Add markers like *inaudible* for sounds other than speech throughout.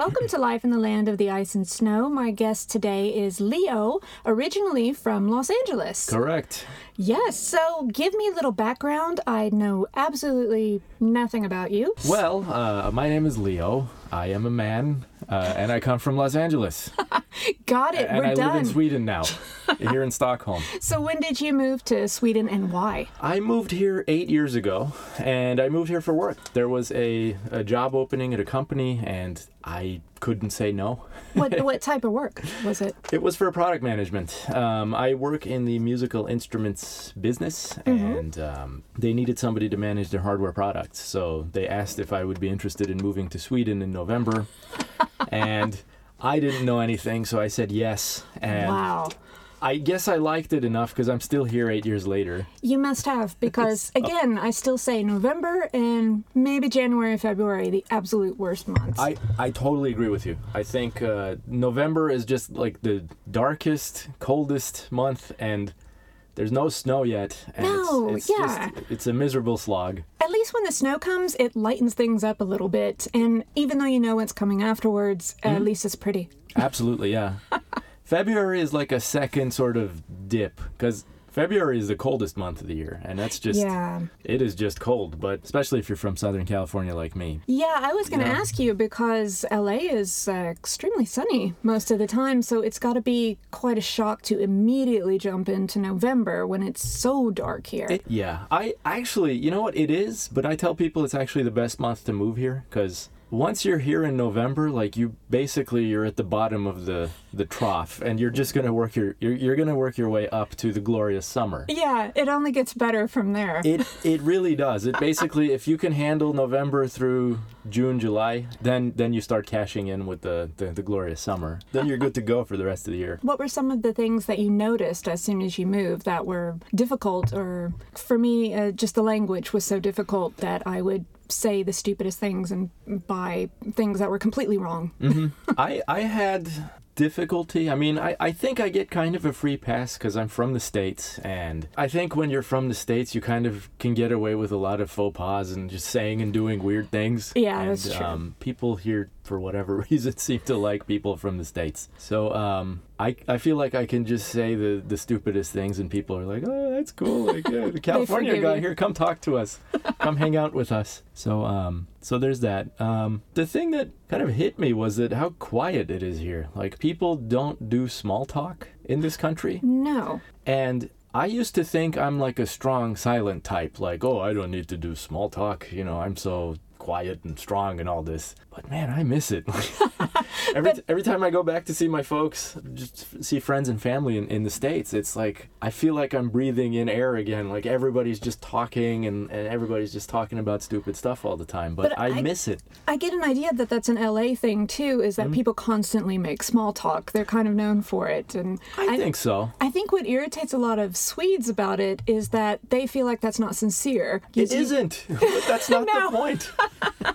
Welcome to Life in the Land of the Ice and Snow. My guest today is Leo, originally from Los Angeles. Correct. Yes, so give me a little background. I know absolutely nothing about you. Well, uh, my name is Leo. I am a man, uh, and I come from Los Angeles. *laughs* Got it, and we're I done. live in Sweden now, *laughs* here in Stockholm. So, when did you move to Sweden and why? I moved here eight years ago, and I moved here for work. There was a, a job opening at a company, and I couldn't say no. What, *laughs* what type of work was it? It was for product management. Um, I work in the musical instruments business, and um, they needed somebody to manage their hardware products. So they asked if I would be interested in moving to Sweden in November, *laughs* and I didn't know anything, so I said yes. And wow. I guess I liked it enough because I'm still here eight years later. You must have, because *laughs* again, I still say November and maybe January, February, the absolute worst months. I, I totally agree with you. I think uh, November is just like the darkest, coldest month, and there's no snow yet. And No, it's, it's yeah. just it's a miserable slog. At least when the snow comes, it lightens things up a little bit. And even though you know what's coming afterwards, Mm-hmm. at least it's pretty. Absolutely, yeah. *laughs* February is like a second sort of dip because February is the coldest month of the year, and that's just Yeah. it is just cold. But especially if you're from Southern California like me, Yeah, I was going to Yeah. ask you because LA is uh, extremely sunny most of the time, so it's got to be quite a shock to immediately jump into November when it's so dark here. It- yeah, I actually, you know what, it is, but I tell people it's actually the best month to move here because once you're here in November, like you basically you're at the bottom of the the trough, and you're just gonna work your you're, you're gonna work your way up to the glorious summer. yeah, it only gets better from there. It it really does. It basically, if you can handle November through June, July, then then you start cashing in with the, the the glorious summer. Then you're good to go for the rest of the year. What were some of the things that you noticed as soon as you moved that were difficult? Or for me, uh, just the language was so difficult that I would say the stupidest things and buy things that were completely wrong. *laughs* I I had difficulty. I mean, I, I think I get kind of a free pass because I'm from the States. And I think when you're from the States, you kind of can get away with a lot of faux pas and just saying and doing weird things. Yeah, and, that's true. Um, people here, for whatever *laughs* reason, seem to like people from the States. So um, I, I feel like I can just say the, the stupidest things and people are like, oh, that's cool. Like, yeah, *laughs* the California guy you. here, come talk to us. come hang out with us. So um, so there's that. Um, the thing that kind of hit me was that how quiet it is here. Like people don't do small talk in this country, No. and I used to think I'm like a strong silent type. Like, oh, I don't need to do small talk. You know, I'm so quiet and strong and all this. But man, I miss it. *laughs* *laughs* every every time I go back to see my folks, just see friends and family in, in the states, it's like I feel like I'm breathing in air again. Like everybody's just talking and, and everybody's just talking about stupid stuff all the time. But, But I, I- miss it. I get an idea that that's an LA thing too, is that Mm-hmm. people constantly make small talk. They're kind of known for it. And I, think so. I think what irritates a lot of Swedes about it is that they feel like that's not sincere. It You- isn't. *laughs* But that's not No. the point. *laughs*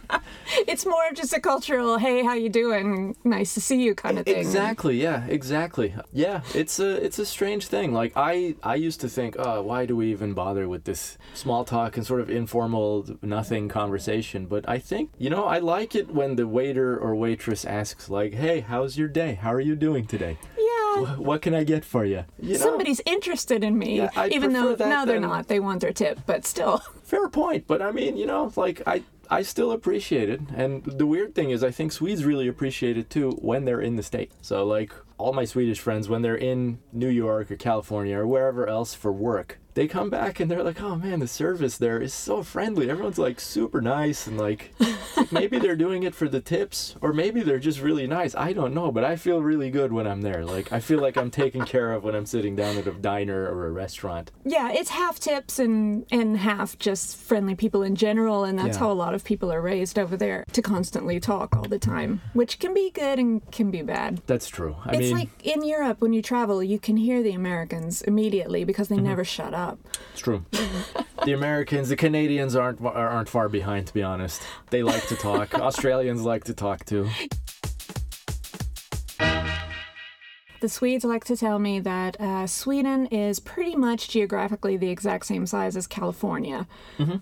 *laughs* It's more of just a cultural, hey, how you doing? Nice to see you kind of thing. Exactly. Yeah. Exactly. Yeah. It's a it's a strange thing. Like I I used to think, oh, why do we even bother with this small talk and sort of informal nothing conversation? But I think you know I like it when the waiter or waitress asks like, hey, how's your day? How are you doing today? Yeah. What can I get for you? You know, Somebody's interested in me, Yeah, even though no, they're not. They want their tip, but still. fair point. But I mean, you know, like I. I still appreciate it, and the weird thing is, I think Swedes really appreciate it too when they're in the state. So, like all my Swedish friends, when they're in New York or California or wherever else for work, they come back and they're like, "Oh man, the service there is so friendly. Everyone's like super nice, and like *laughs* maybe they're doing it for the tips, or maybe they're just really nice. I don't know, but I feel really good when I'm there. Like I feel like I'm taken care of when I'm sitting down at a diner or a restaurant. Yeah, it's half tips and and half just friendly people in general, and that's Yeah. how a lot of people are raised over there to constantly talk all the time, which can be good and can be bad. That's true. I it's mean, like in Europe when you travel, you can hear the Americans immediately because Mm-hmm. they never shut up. It's true. *laughs* the Americans, the Canadians aren't aren't far behind. To be honest, they like to talk. *laughs* Australians like to talk too. The Swedes like to tell me that uh, Sweden is pretty much geographically the exact same size as California,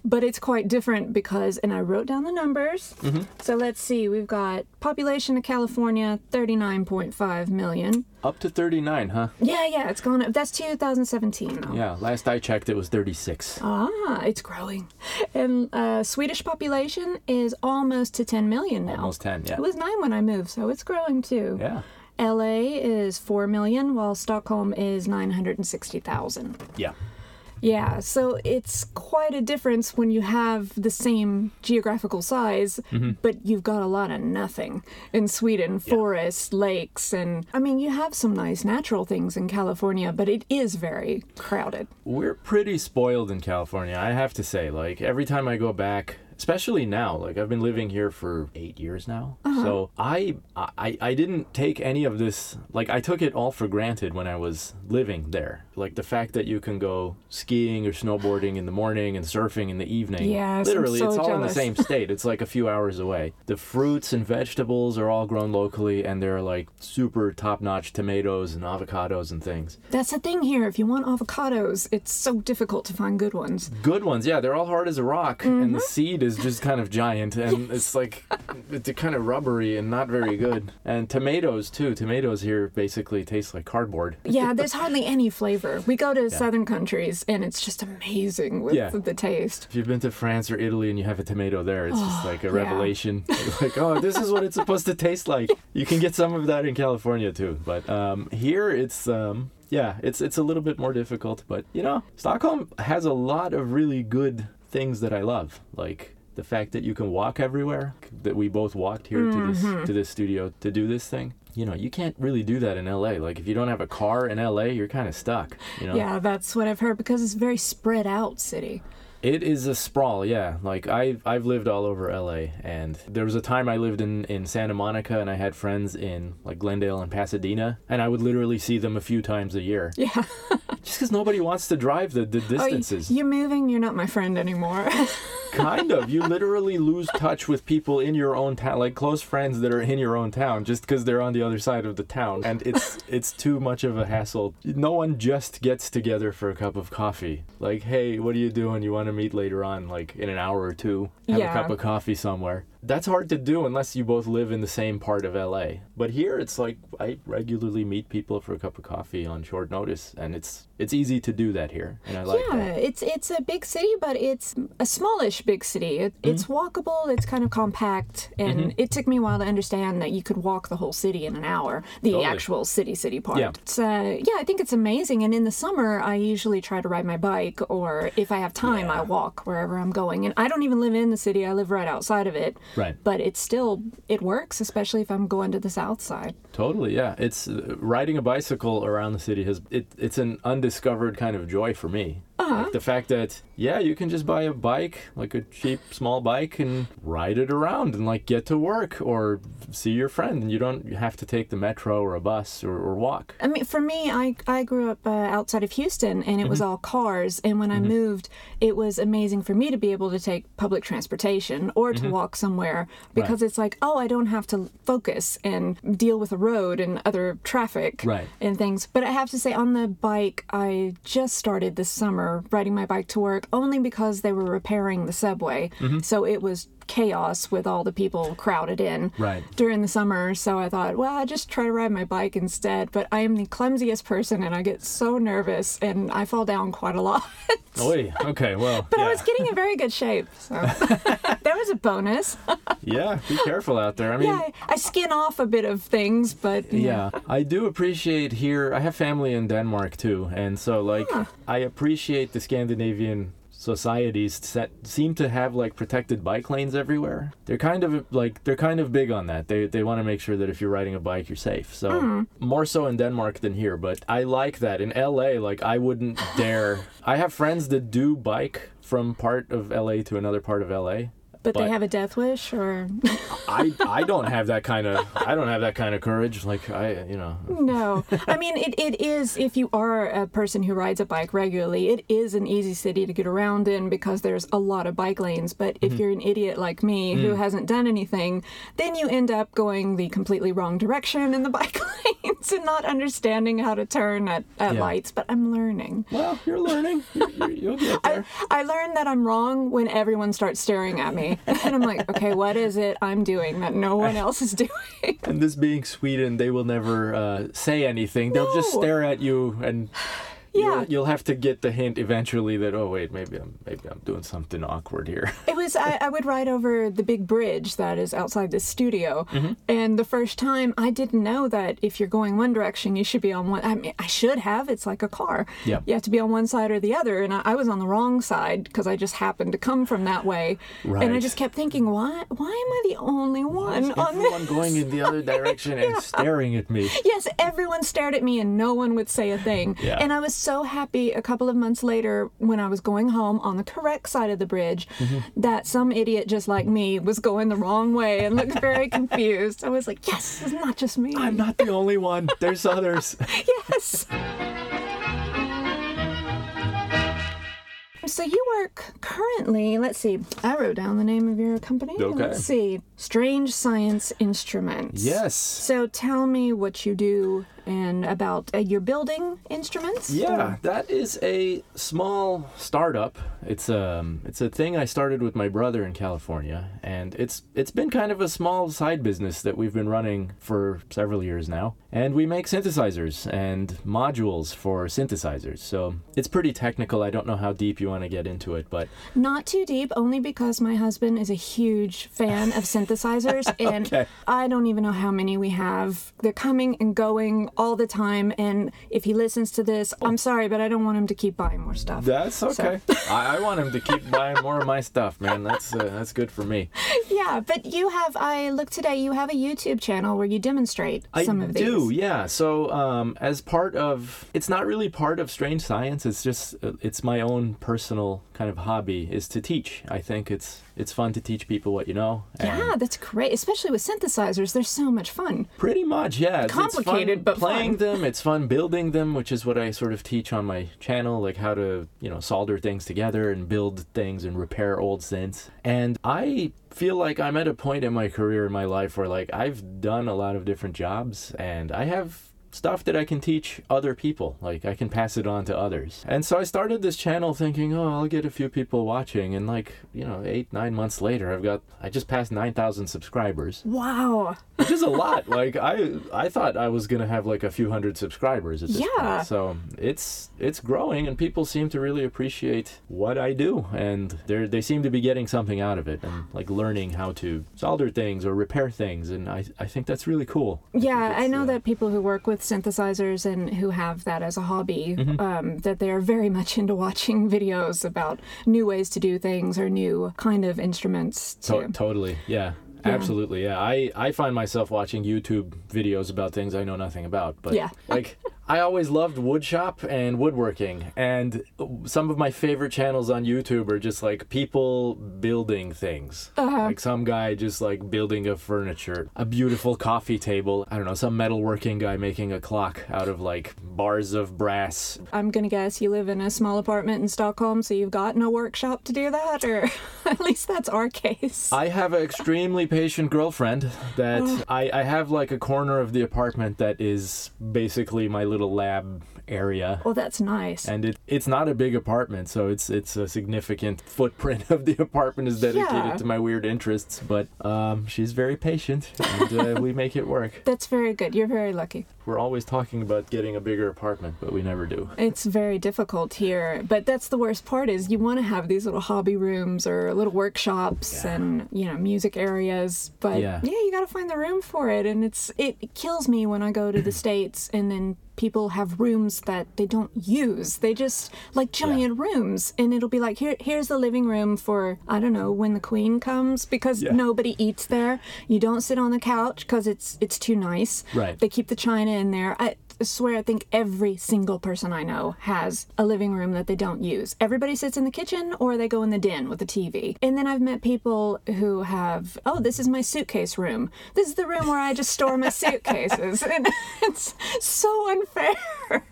but it's quite different because, and I wrote down the numbers. So let's see, we've got population of California 39.5 million. Up to 39, huh? Yeah, yeah, it's gone up. That's 2017 though. Yeah, last I checked, it was 36. Ah, it's growing. And uh, Swedish population is almost to 10 million now. Almost 10, yeah. It was nine when I moved, so it's growing too. Yeah. LA is 4 million, while Stockholm is 960,000. Yeah. Yeah, so it's quite a difference when you have the same geographical size, Mm-hmm. but you've got a lot of nothing in Sweden forests, lakes, and I mean, you have some nice natural things in California, but it is very crowded. We're pretty spoiled in California, I have to say. Like, every time I go back, especially now, like, I've been living here for eight years now. So I, I, I didn't take any of this, like, I took it all for granted when I was living there. Like, the fact that you can go skiing or snowboarding in the morning and surfing in the evening. yeah Literally, so it's all in the same *laughs* state. It's like a few hours away. The fruits and vegetables are all grown locally, and they're like super top notch tomatoes and avocados and things. That's the thing here. If you want avocados, it's so difficult to find good ones. good ones yeah they're all hard as a rock and Mm-hmm. the seed is just kind of giant and *laughs* it's like it's kind of rubbery and not very good. And tomatoes too. Tomatoes here basically taste like cardboard. Yeah, there's hardly any flavor. We go to southern countries and it's just amazing with Yeah. the taste. if you've been to france or italy and you have a tomato there it's just like a yeah. revelation. *laughs* Like oh this is what it's supposed to taste like. *laughs* You can get some of that in california too. But um, here it's um, yeah it's it's a little bit more difficult. But you know stockholm has a lot of really good things that i love. Like the fact that you can walk everywhere that we both walked here to this mm-hmm. to this studio to do this thing you know you can't really do that in la like if you don't have a car in la you're kind of stuck you know Yeah, that's what I've heard because it's a very spread out city. it is a sprawl, yeah. Like I've I've lived all over LA, and there was a time I lived in in Santa Monica, and I had friends in like Glendale and Pasadena, and I would literally see them a few times a year, Yeah. *laughs* *laughs* just because nobody wants to drive the the Oh, distances. you're moving, you're not my friend anymore. *laughs* kind of, you literally lose touch with people in your own town, like close friends that are in your own town, just because they're on the other side of the town, and it's *laughs* it's too much of a hassle. No one just gets together for a cup of coffee. Like, hey, what are you doing? You want to meet later on, like in an hour or two, have Yeah. a cup of coffee somewhere. That's hard to do unless you both live in the same part of LA. But here, it's like I regularly meet people for a cup of coffee on short notice, and it's it's easy to do that here, and I like yeah, that. it's it's a big city, but it's a smallish big city. It, Mm-hmm. It's walkable. It's kind of compact, and it took me a while to understand that you could walk the whole city in an hour. The Totally. actual city city part. Yeah. It's, uh, yeah, I think it's amazing. And in the summer, I usually try to ride my bike, or if I have time, I walk wherever I'm going. And I don't even live in the city. I live right outside of it. Right. But it's still it works, especially if I'm going to the south side. Totally, yeah. It's uh, riding a bicycle around the city has it, it's an undiscovered kind of joy for me. Uh-huh. Like the fact that yeah, you can just buy a bike, like a cheap small bike and ride it around and like get to work or see your friend and you don't have to take the metro or a bus or, or walk. I mean, for me, I, I grew up uh, outside of Houston and it was Mm-hmm. all cars. And when I moved, it was amazing for me to be able to take public transportation or to walk somewhere because it's like, oh, I don't have to focus and deal with a road and other traffic Right. and things. But I have to say, on the bike, I just started this summer riding my bike to work only because they were repairing the subway. Mm-hmm. So it was chaos with all the people crowded in Right. during the summer. So I thought, well, I just try to ride my bike instead. But I am the clumsiest person and I get so nervous and I fall down quite a lot. *laughs* Oy, okay, well, but yeah. I was getting in very good shape. So *laughs* that was a bonus. yeah, be careful out there. I mean, yeah, I, I skin off a bit of things, but Yeah, I do appreciate here. I have family in Denmark too, and so like I appreciate the Scandinavian societies that seem to have like protected bike lanes everywhere. They're kind of like they're kind of big on that. They they want to make sure that if you're riding a bike, you're safe. So hmm. more so in Denmark than here, but I like that. In LA, like I wouldn't *laughs* dare. I have friends that do bike from part of LA to another part of LA. But, they have a death wish, or *laughs* I I don't have that kind of I don't have that kind of courage. Like I you know no. I mean, it, it is if you are a person who rides a bike regularly, it is an easy city to get around in because there's a lot of bike lanes. But if mhm. you're an idiot like me who mm. hasn't done anything, then you end up going the completely wrong direction in the *laughs* bike lanes and not understanding how to turn at, at Yeah. lights. But I'm learning. well you're learning you you'll get *laughs* there. I learned that I'm wrong when everyone starts staring at me. And I'm like, okay, what is it I'm doing that no one else is doing? And this being Sweden, they will never uh, say anything. They'll just stare at you, and Yeah. you'll, you'll have to get the hint eventually that oh wait, maybe I'm maybe I'm doing something awkward here. *laughs* It was I, I would ride over the big bridge that is outside the studio, Mm-hmm. and the first time I didn't know that if you're going one direction, you should be on one. I mean, I should have. It's like a car. Yeah. You have to be on one side or the other, and I, I was on the wrong side because I just happened to come from that way, right. and I just kept thinking, why? Why am I the only one on this? Everyone going in the other *laughs* direction and staring at me. Yes, everyone stared at me and no one would say a thing. Yeah. And I was so happy a couple of months later when I was going home on the correct side of the bridge Mm-hmm. that some idiot just like me was going the wrong way and looked very *laughs* confused. I was like, yes, it's not just me. I'm not the only one. There's others. *laughs* yes. So you work currently, let's see, I wrote down the name of your company. Okay. Let's see. Strange Science Instruments. Yes. So tell me what you do and about uh, your building instruments. Yeah, that is a small startup. It's um it's a thing I started with my brother in California and it's it's been kind of a small side business that we've been running for several years now. And we make synthesizers and modules for synthesizers. So, it's pretty technical. I don't know how deep you want to get into it, but Not too deep, only because my husband is a huge fan of synthesizers, *laughs* and I don't even know how many we have. They're coming and going all the time, and if he listens to this, I'm sorry, but I don't want him to keep buying more stuff. that's okay. *laughs* I, I want him to keep buying more of my stuff, man. That's uh, that's good for me. Yeah, but you have, I looked today, you have a YouTube channel where you demonstrate some of these. I do, yeah. So, um, as part of, it's not really part of Strange Science. It's just, uh, it's my own personal kind of hobby is to teach. I think it's it's fun to teach people what you know. Yeah, that's great, especially with synthesizers. They're so much fun. Pretty much, yeah. It's, Complicated, it's fun but playing fun. them. It's fun building them, which is what I sort of teach on my channel, like how to you know solder things together and build things and repair old synths. And I feel like I'm at a point in my career in my life where like I've done a lot of different jobs and I have stuff that I can teach other people. Like I can pass it on to others. And so I started this channel thinking, oh, I'll get a few people watching. And like, you know, eight, nine months later, I've got, I just passed 9,000 subscribers Wow. which is a lot. Like I, I thought I was gonna have like a few hundred subscribers at this Yeah. point. So it's it's growing, and people seem to really appreciate what I do, and they they seem to be getting something out of it, and like learning how to solder things or repair things, and I I think that's really cool. Yeah, think I know uh, that people who work with synthesizers and who have that as a hobby, Mm-hmm. um, that they are very much *laughs* into watching videos about new ways to do things or new kind of instruments. To- To, totally, yeah. Yeah. Absolutely, yeah. I, I find myself watching YouTube videos about things I know nothing about. But Yeah. *laughs* like I always loved woodshop and woodworking, and some of my favorite channels on YouTube are just like people building things. Uh-huh. Like some guy just like building a furniture, a beautiful coffee table. I don't know, some metalworking guy making a clock out of like bars of brass. I'm gonna guess you live in a small apartment in Stockholm, so you've got no workshop to do that, or *laughs* at least that's our case. I have an extremely patient girlfriend that I, I have like a corner of the apartment that is basically my little lab area. Oh, that's nice. And it, it's not a big apartment, so it's it's a significant footprint of the *laughs* apartment is dedicated Yeah. to my weird interests. But um, she's very patient, and uh, we make it work. *laughs* That's very good. You're very lucky. We're always talking about getting a bigger apartment, but we never do. It's very difficult here, but that's the worst part is you want to have these little hobby rooms or little workshops Yeah. and you know music areas, but Yeah. yeah, you got to find the room for it and it's it kills me when I go to the *laughs* states and then people have rooms that they don't use. They just like giant rooms and it'll be like here here's the living room for I don't know when the queen comes because Yeah. nobody eats there. You don't sit on the couch cuz it's it's too nice. Right. They keep the china in there. I, swear, I think every single person I know has a living room that they don't use. Everybody sits in the kitchen or they go in the den with the TV. And then I've met people who have, oh, this is my suitcase room. This is the room where I just store my suitcases. *laughs* And it's so unfair.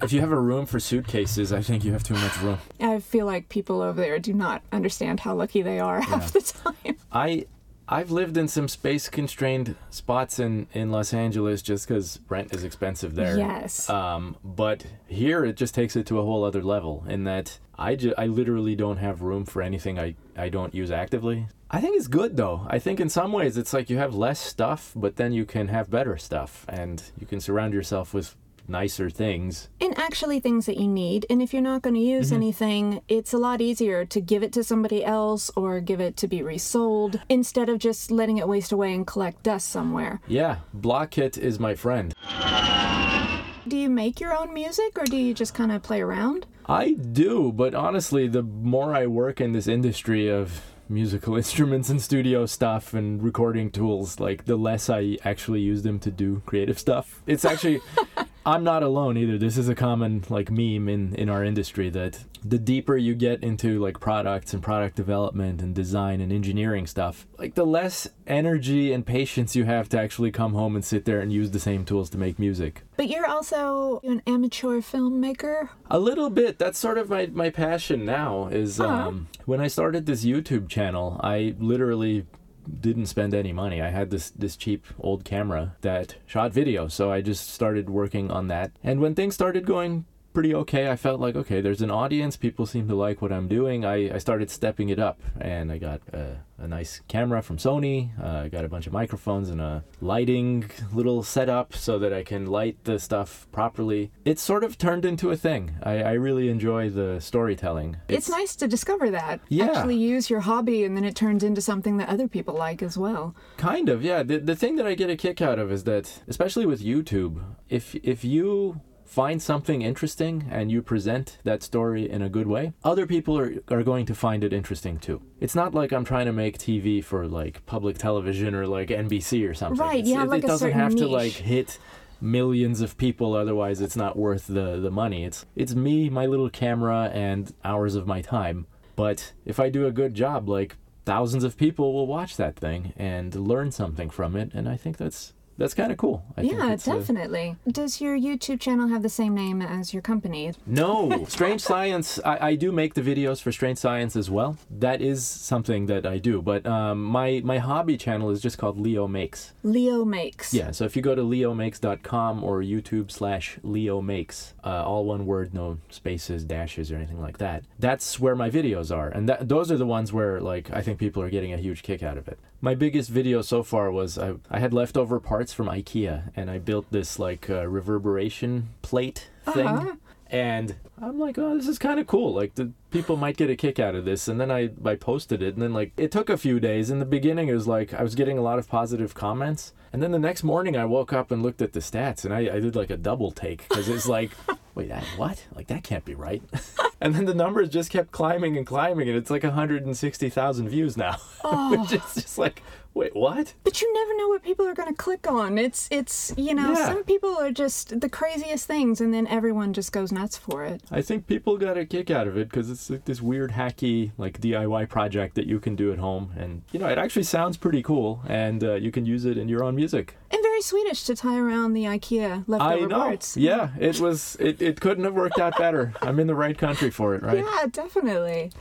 If you have a room for suitcases, I think you have too much room. I feel like people over there do not understand how lucky they are half the time. I I've lived in some space constrained spots in in Los Angeles just because rent is expensive there. Yes. Um, but here it just takes it to a whole other level in that I ju- I literally don't have room for anything I I don't use actively. I think it's good though. I think in some ways it's like you have less stuff, but then you can have better stuff, and you can surround yourself with nicer things. And actually, things that you need. And if you're not going to use Mm-hmm. anything, it's a lot easier to give it to somebody else or give it to be resold instead of just letting it waste away and collect dust somewhere. Yeah, Blocket is my friend. Do you make your own music or do you just kind of play around? I do, but honestly, the more I work in this industry of musical *laughs* instruments and studio stuff and recording tools, like the less I actually use them to do creative stuff. It's actually *laughs* I'm not alone either. This is a common like meme in in our industry that the deeper you get into like products and product development and design and engineering stuff, like the less energy and patience you have to actually come home and sit there and use the same tools to make music. But you're also an amateur filmmaker. A little bit. That's sort of my, my passion now. Is um, when I started this YouTube channel, I literally didn't spend any money. I had this this cheap old camera that shot video, so I just started working on that. And when things started going pretty okay, I felt like okay, there's an audience. People seem to like what I'm doing. I, I started stepping it up, and I got a, a nice camera from Sony. Uh, I got a bunch of microphones and a lighting little setup so that I can light the stuff properly. It sort of turned into a thing. I, I really enjoy the storytelling. It's, nice to discover that. Yeah. Actually use your hobby and then it turns into something that other people like as well. Kind of, yeah. The the thing that I get a kick out of is that, especially with YouTube, if if you find something interesting and you present that story in a good way, other people are, are going to find it interesting too. It's not like I'm trying to make TV for like public television or like NBC or something. Right, It's- have, it, like, it doesn't have to like hit millions of people otherwise it's not worth the the money. It's it's me, my little camera and hours of my time. But if I do a good job like thousands of people will watch that thing and learn something from it and I think that's that's kind of cool. I yeah, definitely. Does your YouTube channel have the same name as your company? No, Strange Science. I, I do make the videos for Strange Science as well. That is something that I do. But um, my my hobby channel is just called Leo Makes. Leo Makes. Yeah. So if you go to leomakes.com or YouTube slash Leo Makes, uh, all one word, no spaces, dashes, or anything like that. That's where my videos are, and that those are the ones where like I think people are getting a huge kick out of it. My biggest video so far was I, I had leftover parts from IKEA, and I built this like uh, reverberation plate thing. Uh-huh. And I'm like, oh, this is kind of cool. Like, the people might get a kick out of this. And then I, I posted it, and then like it took a few days. In the beginning, it was like I was getting a lot of positive comments, and then the next morning, I woke up and looked at the stats, and I, I did like a double take because it's like, *laughs* wait, that, what? Like that can't be right. *laughs* and then the numbers just kept climbing and climbing, and it's like 160,000 views now, *laughs* which is just like, wait, what? But you never know what people are going to click on. It's it's you know Yeah. some people are just the craziest things, and then everyone just goes nuts for it. I think people got a kick out of it because it's like this weird hacky like DIY project that you can do at home, and you know it actually sounds pretty cool, and uh, you can use it in your own music. And very Swedish to tie around the IKEA leftover I know. parts. Yeah, it was. It, it couldn't have worked out better. I'm in the right country for it, right? Yeah, definitely.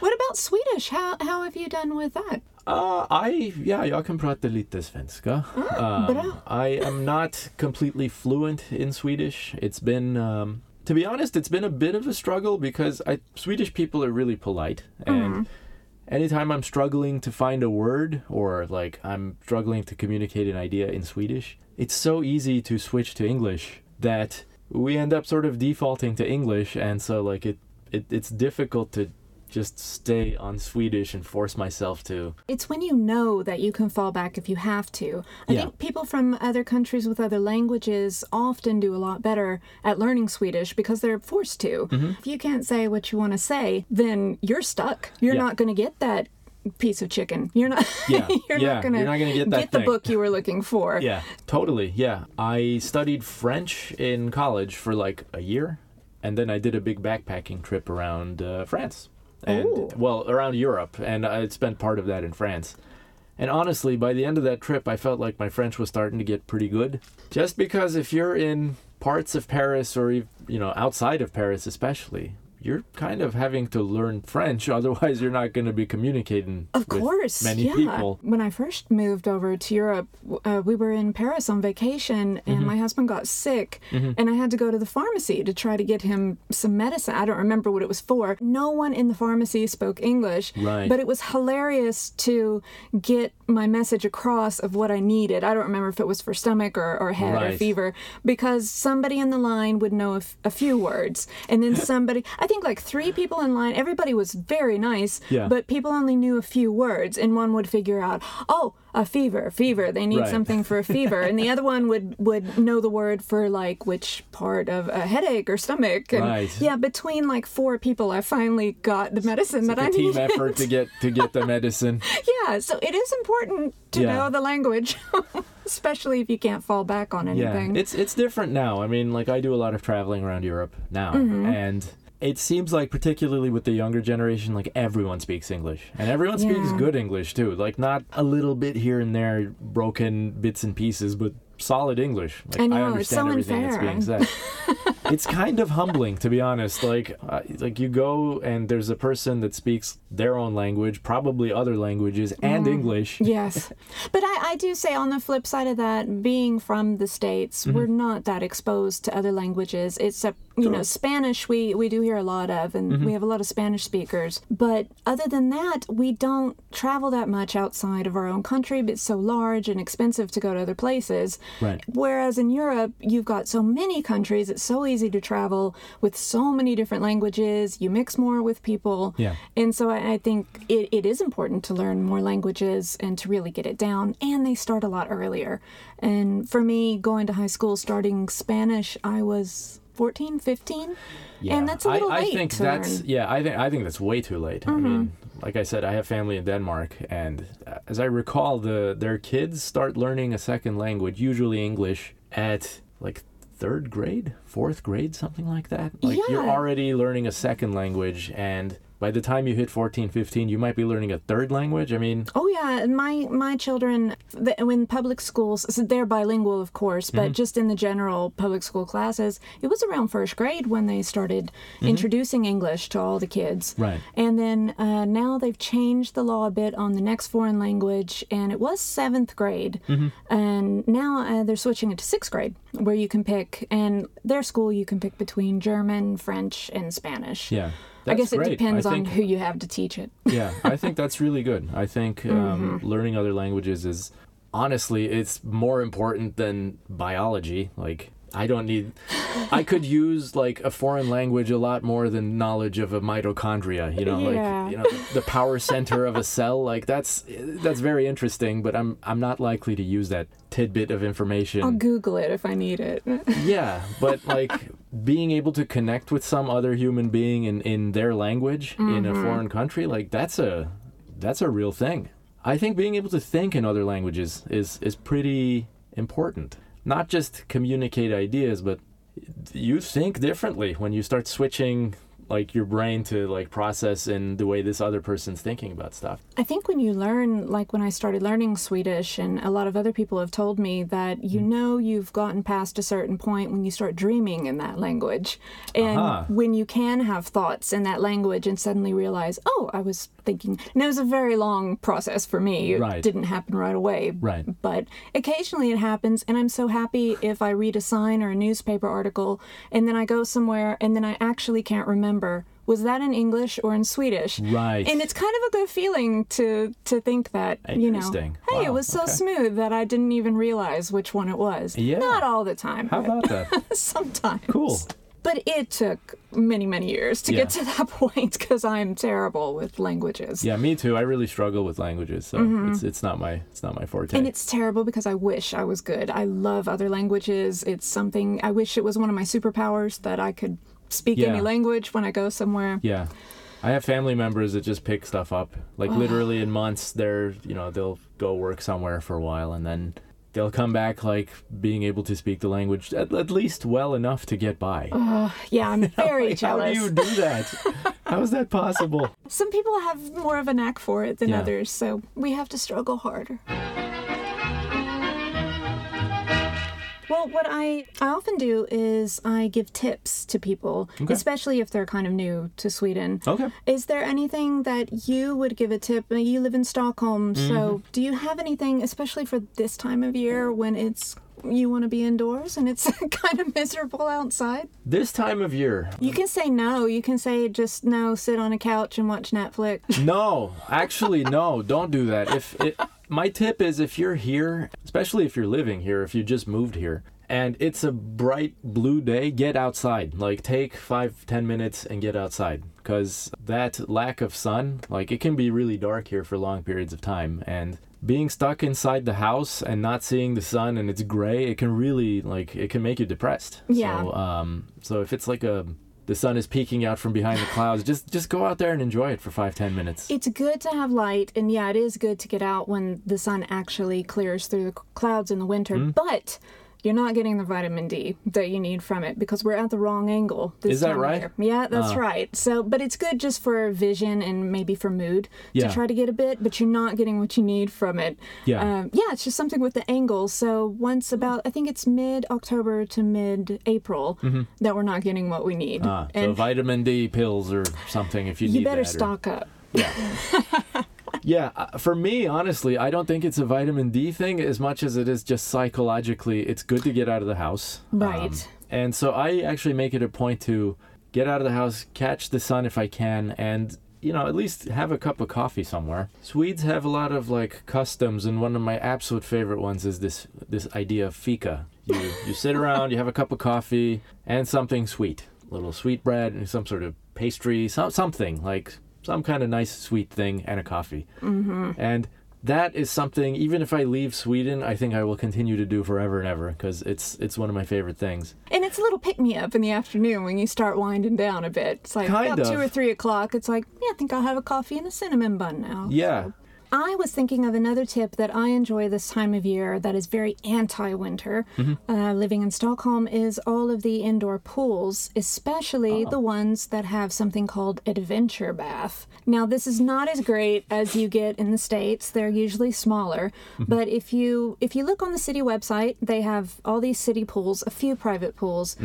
What about Swedish? How how have you done with that? Uh, I yeah, jag kan prata lite svenska. Um, bra. I am not completely fluent in Swedish. It's been, um, to be honest, it's been a bit of a struggle because I, Swedish people are really polite, and anytime I'm struggling to find a word or like I'm struggling to communicate an idea in Swedish, it's so easy to switch to English that we end up sort of defaulting to English, and so like it, it it's difficult to just stay on Swedish and force myself to It's when you know that you can fall back if you have to. I Yeah. think people from other countries with other languages often do a lot better at learning Swedish because they're forced to. Mm-hmm. If you can't say what you want to say, then you're stuck. You're Yeah. not going to get that piece of chicken. You're not. *laughs* Yeah, you're yeah, not gonna. you're not gonna get that the book you were looking for. Yeah, totally. Yeah. I studied French in college for like a year, and then I did a big backpacking trip around uh, France. And, Ooh. well, around Europe, and I had spent part of that in France. And honestly, by the end of that trip, I felt like my French was starting to get pretty good. Just because if you're in parts of Paris or, you know, outside of Paris especially, you're kind of having to learn French, *laughs* otherwise you're not going to be communicating Of with course, many yeah. people. When I first moved over to Europe, uh, we were in Paris on vacation, and Mm-hmm. my husband got sick, and I had to go to the pharmacy to try to get him some medicine. I don't remember what it was for. No one in the pharmacy spoke English, Right. but it was hilarious to get my message across of what I needed. I don't remember if it was for stomach or, or head or fever, because somebody in the line would know a, f- a few words, and then *laughs* somebody. I think like three people in line. Everybody was very nice, Yeah. but people only knew a few words, and one would figure out, oh, a fever, fever. They need Right. something for a fever, and the other one would would know the word for like which part of a headache or stomach. And Right. Yeah, between like four people, I finally got the medicine that Like I a team needed. effort to get to get the *laughs* medicine. Yeah, so it is important to Yeah. know the language, *laughs* especially if you can't fall back on anything. Yeah, it's it's different now. I mean, like I do a lot of traveling around Europe now, Mm-hmm. and it seems like particularly with the younger generation, like everyone speaks English, and everyone speaks Yeah. good English too. Like not a little bit here and there, broken bits and pieces, but solid English. Like I know, understand it's so everything that's being said. *laughs* it's kind of humbling, to be honest. Like, uh, like you go and there's a person that speaks their own language, probably other languages, and Mm-hmm. English. Yes. But I, I do say on the flip side of that, being from the States, we're not that exposed to other languages. It's a you know, Spanish we, we do hear a lot of and we have a lot of Spanish speakers. But other than that, we don't travel that much outside of our own country, but it's so large and expensive to go to other places. Right. Whereas in Europe, you've got so many countries, it's so easy to travel with so many different languages. You mix more with people. Yeah. And so I, I think it, it is important to learn more languages and to really get it down. And they start a lot earlier. And for me, going to high school, starting Spanish, I was 14, 15. Yeah. And that's a little I, late I think that's learn. Mm-hmm. yeah. I think I think that's way too late. I mean, like I said, I have family in Denmark, and as I recall, the their kids start learning a second language, usually English, at like third grade, fourth grade, something like that. Like you're already learning a second language, and by the time you hit 14, 15, you might be learning a third language. I mean, Oh yeah, my my children the, when public schools so they're bilingual of course, but Mm-hmm. just in the general public school classes, it was around first grade when they started Mm-hmm. introducing English to all the kids. Right. And then uh, now they've changed the law a bit on the next foreign language, and it was seventh grade, Mm-hmm. and now uh, they're switching it to sixth grade, where you can pick. And their school you can pick between German, French, and Spanish. yeah. I guess it great. depends I on who you have to teach it. *laughs* yeah, I think that's really good. I think um, Mm-hmm. learning other languages is honestly it's more important than biology. Like I don't need. I could use like a foreign language a lot more than knowledge of a mitochondria. You know, Yeah. like you know the power center of a cell. Like that's that's very interesting. But I'm I'm not likely to use that tidbit of information. I'll Google it if I need it. *laughs* Yeah, but like being able to connect with some other human being in, in their language in a mm-hmm. foreign country, like that's a that's a real thing. I think being able to think in other languages is is pretty important. Not just communicate ideas, but you think differently when you start switching like your brain to like process in the way this other person's thinking about stuff. I think when you learn, like when I started learning Swedish, and a lot of other people have told me that you mm-hmm. know you've gotten past a certain point when you start dreaming in that language. And Aha. when you can have thoughts in that language and suddenly realize, oh, I was thinking. And it was a very long process for me. It Right. didn't happen right away. Right. But occasionally it happens, and I'm so happy if I read a sign or a newspaper article, and then I go somewhere, and then I actually can't remember was that in English or in Swedish. Right. And it's kind of a good feeling to to think that you know, hey, Wow, it was so okay. smooth that I didn't even realize which one it was. Yeah. Not all the time. How about that? *laughs* sometimes. Cool. But it took many, many years to get to *laughs* that point because I'm terrible with languages. Yeah, me too. I really struggle with languages, so it's it's not my it's not my forte. Mm-hmm. And it's terrible because I wish I was good. I love other languages. It's something I wish it was one of my superpowers that I could speak any language when I go somewhere. yeah. I have family members that just pick stuff up. Like literally in months, they're you know they'll go work somewhere for a while and then they'll come back like being able to speak the language at, at least well enough to get by. Yeah, I'm *laughs* very Like, how jealous. do you do that? how is that possible? *laughs* Some people have more of a knack for it than Yeah. others, so we have to struggle harder. What I, I often do is I give tips to people, Okay. especially if they're kind of new to Sweden. Okay. Is there anything that you would give a tip? You live in Stockholm, Mm-hmm. so do you have anything, especially for this time of year when it's you want to be indoors and it's *laughs* kind of miserable outside? This time of year, You can say no. You can say just no, sit on a couch and watch Netflix. No, actually, no. Don't do that. If it, my tip is, if you're here, especially if you're living here, if you just moved here, and it's a bright blue day, get outside. Like, take five, ten minutes and get outside, because that lack of sun, like, it can be really dark here for long periods of time, and being stuck inside the house and not seeing the sun and it's gray, it can really like it can make you depressed. Yeah. So, um, so if it's like a the sun is peeking out from behind the clouds, just just go out there and enjoy it for five ten minutes. It's good to have light, and yeah, it is good to get out when the sun actually clears through the clouds in the winter. Mm-hmm. But you're not getting the vitamin D that you need from it because we're at the wrong angle. This Is that right? Yeah, that's Ah. right. So, but it's good just for vision and maybe for mood Yeah. to try to get a bit, but you're not getting what you need from it. Yeah. Um, yeah, it's just something with the angle. So once about, I think it's mid October to mid April that we're not getting what we need. Mm-hmm. Ah, so vitamin D pills or something if you, you need better that, or- stock up. Yeah, *laughs* uh, for me, honestly, I don't think it's a vitamin D thing as much as it is just psychologically. It's good to get out of the house. Um, Right. and so I actually make it a point to get out of the house, catch the sun if I can, and you know, at least have a cup of coffee somewhere. Swedes have a lot of like customs, and one of my absolute favorite ones is this this idea of fika. You you sit around, you have a cup of coffee and something sweet, a little sweet bread and some sort of pastry, some something like some kind of nice sweet thing and a coffee. Mm-hmm. And that is something even if I leave Sweden, I think I will continue to do forever and ever because it's it's one of my favorite things. And it's a little pick me up in the afternoon when you start winding down a bit. It's like Kind about two or three o'clock. It's like, yeah, I think I'll have a coffee and a cinnamon bun now. Yeah. I was thinking of another tip that I enjoy this time of year that is very anti winter. Mm-hmm. Uh, living in Stockholm is all of the indoor pools, especially the ones that have something called adventure bath. Now, this is not as great as you get in the states. They're usually smaller, but if you if you look on the city website, they have all these city pools, a few private pools,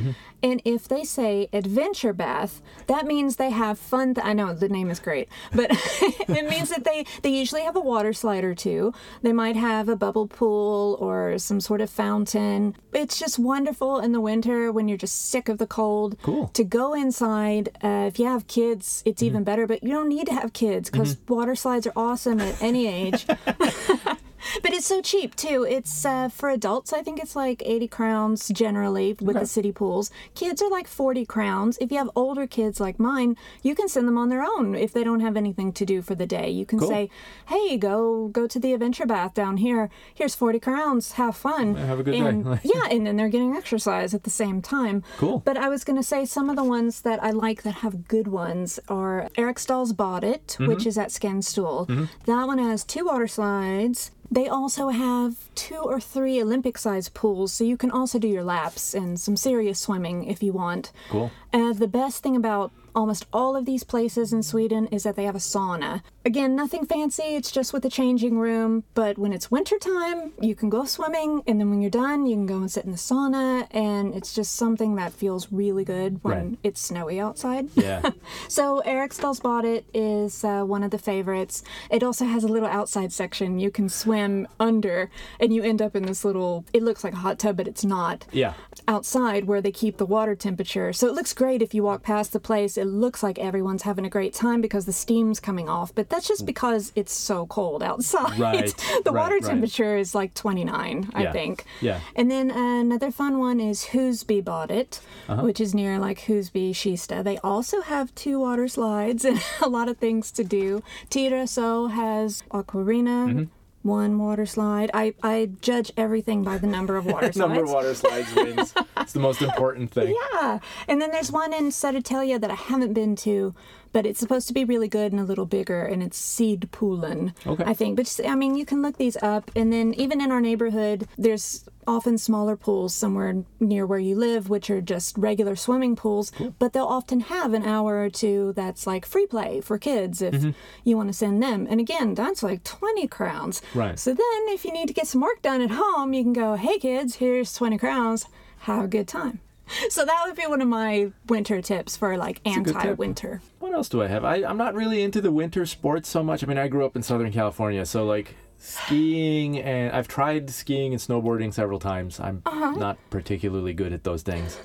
and if they say adventure bath, that means they have fun. Th- I know the name is great, but *laughs* it means that they they usually have a water slide or two. They might have a bubble pool or some sort of fountain. It's just wonderful in the winter when you're just sick of the cold. Cool. To go inside. Uh, if you have kids, it's even better. But you don't need to have kids because water slides are awesome at any age. *laughs* But it's so cheap too. It's uh, for adults. I think it's like eighty crowns generally with the city pools. Kids are like forty crowns. If you have older kids like mine, you can send them on their own if they don't have anything to do for the day. You can Cool. say, "Hey, go go to the adventure bath down here. Here's forty crowns. Have fun. have a good day." *laughs* yeah, and then they're getting exercise at the same time. Cool. But I was going to say some of the ones that I like that have good ones are Eriksdalsbadet, Mm-hmm. which is at Skanstull. That one has two water slides. They also have two or three Olympic sized pools, so you can also do your laps and some serious swimming if you want. Cool. Uh, the best thing about almost all of these places in Sweden is that they have a sauna. Again, nothing fancy, it's just with a changing room, but when it's wintertime, you can go swimming, and then when you're done, you can go and sit in the sauna, and it's just something that feels really good when Right. it's snowy outside. Yeah. *laughs* So Eriksdalsbadet is uh, one of the favorites. It also has a little outside section you can swim under, and you end up in this little. It looks like a hot tub, but it's not. Yeah. Outside where they keep the water temperature, so it looks great if you walk past the place. It looks like everyone's having a great time because the steam's coming off, but that's just because it's so cold outside. Right, *laughs* the right, water right. temperature is like 29, I think. yeah. And then another fun one is Husbybadet, Uh-huh. which is near like Husby, Kista. They also have two water slides *laughs* and a lot of things to do. Tyresö has Aquarina. Mm-hmm. One water slide. I, I judge everything by the number of *laughs* water slides. Number of water slides wins. It's the most important *laughs* thing. Yeah. And then there's one in Södertälje that I haven't been to, but it's supposed to be really good and a little bigger, and it's Sydpoolen, Okay. I think. But just- I mean, you can look these up. And then even in our neighborhood, there's often smaller pools somewhere near where you live, which are just regular swimming pools, but they'll often have an hour or two that's like free play for kids if Mm-hmm. you want to send them. And again, that's like 20 crowns. Right. So then if you need to get some work done at home, you can go, hey kids, here's 20 crowns. Have a good time. *laughs* So that would be one of my winter tips for like a good tip. anti-winter. What else do I have? I, I'm not really into the winter sports so much. I mean, I grew up in Southern California, so like skiing and I've tried skiing and snowboarding several times. I'm Uh-huh. not particularly good at those things.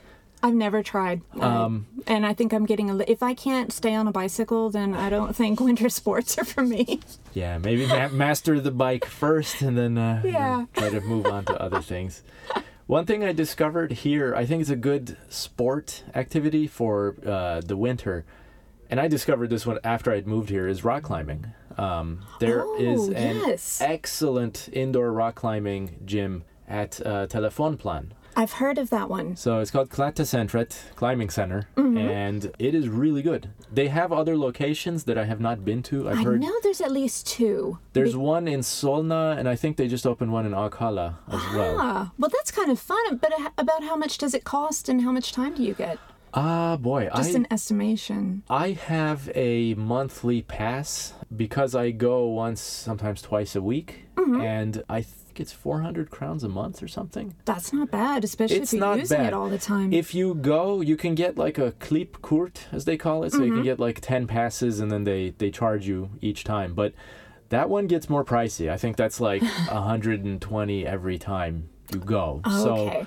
I've never tried, Um, and I think I'm getting a. Li- if I can't stay on a bicycle, then I don't *laughs* think winter sports are for me. Yeah, maybe ma- master the bike first and then uh, Yeah. try to move on to other things. *laughs* One thing I discovered here, I think it's a good sport activity for uh, the winter, and I discovered this one after I'd moved here, is rock climbing. Um, there is Oh, an yes. excellent indoor rock climbing gym at uh, Telefonplan. I've heard of that one. So it's called Klättercentret Climbing Center, Mm-hmm. and it is really good. They have other locations that I have not been to. I've I heard know there's at least two. there's one in Solna, and I think they just opened one in Akalla as well. Ah, well, that's kind of fun. But uh, about how much does it cost, and how much time do you get? Ah, boy, Just I an estimation. I have a monthly pass because I go once, sometimes twice a week, Mm-hmm. and I think it's 400 crowns a month or something. That's not bad, especially It's if you're not using bad. it all the time. If you go, you can get like a klippkort, as they call it. So Mm-hmm. you can get like 10 passes and then they, they charge you each time. But that one gets more pricey. I think that's like *laughs* 120 every time you go. Oh, So okay.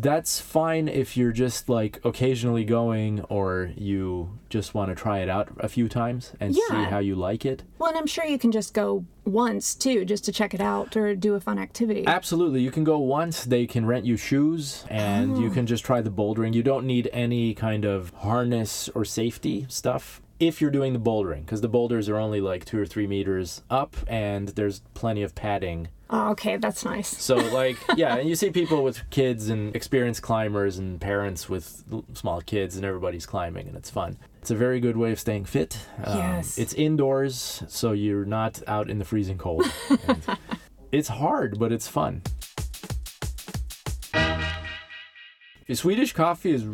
That's fine if you're just like occasionally going or you just want to try it out a few times and see how you like it. Well, and I'm sure you can just go once too, just to check it out or do a fun activity. Absolutely. You can go once, they can rent you shoes, and you oh. can just try the bouldering. You don't need any kind of harness or safety stuff if you're doing the bouldering, because the boulders are only like two or three meters up, and there's plenty of padding. Oh, okay, that's nice. So, like, *laughs* yeah, and you see people with kids and experienced climbers and parents with small kids, and everybody's climbing, and it's fun. It's a very good way of staying fit. Um, Yes. It's indoors, so you're not out in the freezing cold. *laughs* It's hard, but it's fun. Swedish coffee is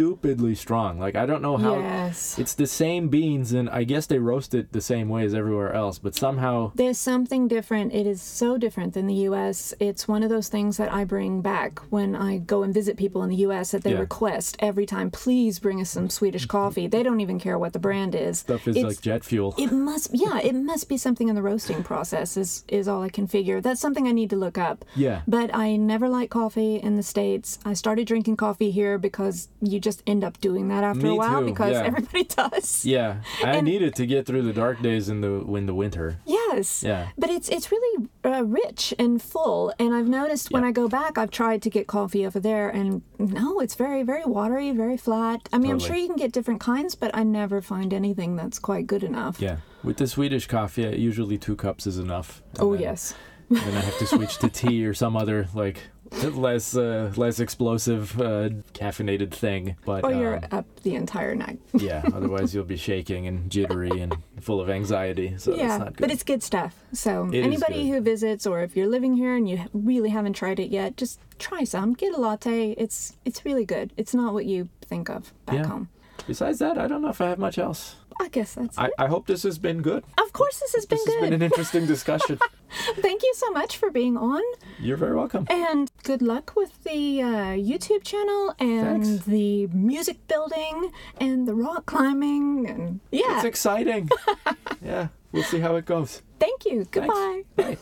stupidly strong. Like, I don't know how. yes. It's the same beans, and I guess they roast it the same way as everywhere else, but somehow. There's something different. It is so different than the US. It's one of those things that I bring back when I go and visit people in the US that they Yeah. Request every time, please bring us some Swedish coffee. They don't even care what the brand is. Stuff is It's- like jet fuel. It must, yeah, it must be something in the roasting process. Is is all I can figure. That's something I need to look up. Yeah. But I never liked coffee in the states. I started drinking coffee here because you just end up doing that after Me a while too, because yeah. everybody *laughs* does. Yeah, I And- needed to get through the dark days in the in the winter. Yes. Yeah. But it's it's really uh, rich and full, and I've noticed when I go back, I've tried to get coffee over there, and no, it's very very watery, very flat. I mean, I'm sure you can get different kinds, but I never find anything that's quite good enough. Yeah, with the Swedish coffee, usually two cups is enough. Oh then- yes. Then I have to switch to *laughs* tea or some other like less uh, less explosive uh, caffeinated thing. But Or you're um, up the entire night. *laughs* yeah, otherwise you'll be shaking and jittery and full of anxiety. So yeah, that's not good. but it's good stuff. So It anybody who visits, or if you're living here and you really haven't tried it yet, just try some. Get a latte. It's it's really good. It's not what you think of back Yeah. home. Besides that, I don't know if I have much else. I guess that's I, it. I hope this has been good. Of course, this has been good. This has been an interesting *laughs* discussion. Thank you so much for being on. You're very welcome. And good luck with the uh, YouTube channel and Thanks. the music building and the rock climbing. And yeah, It's exciting. *laughs* yeah, we'll see how it goes. thank you. Goodbye. Bye.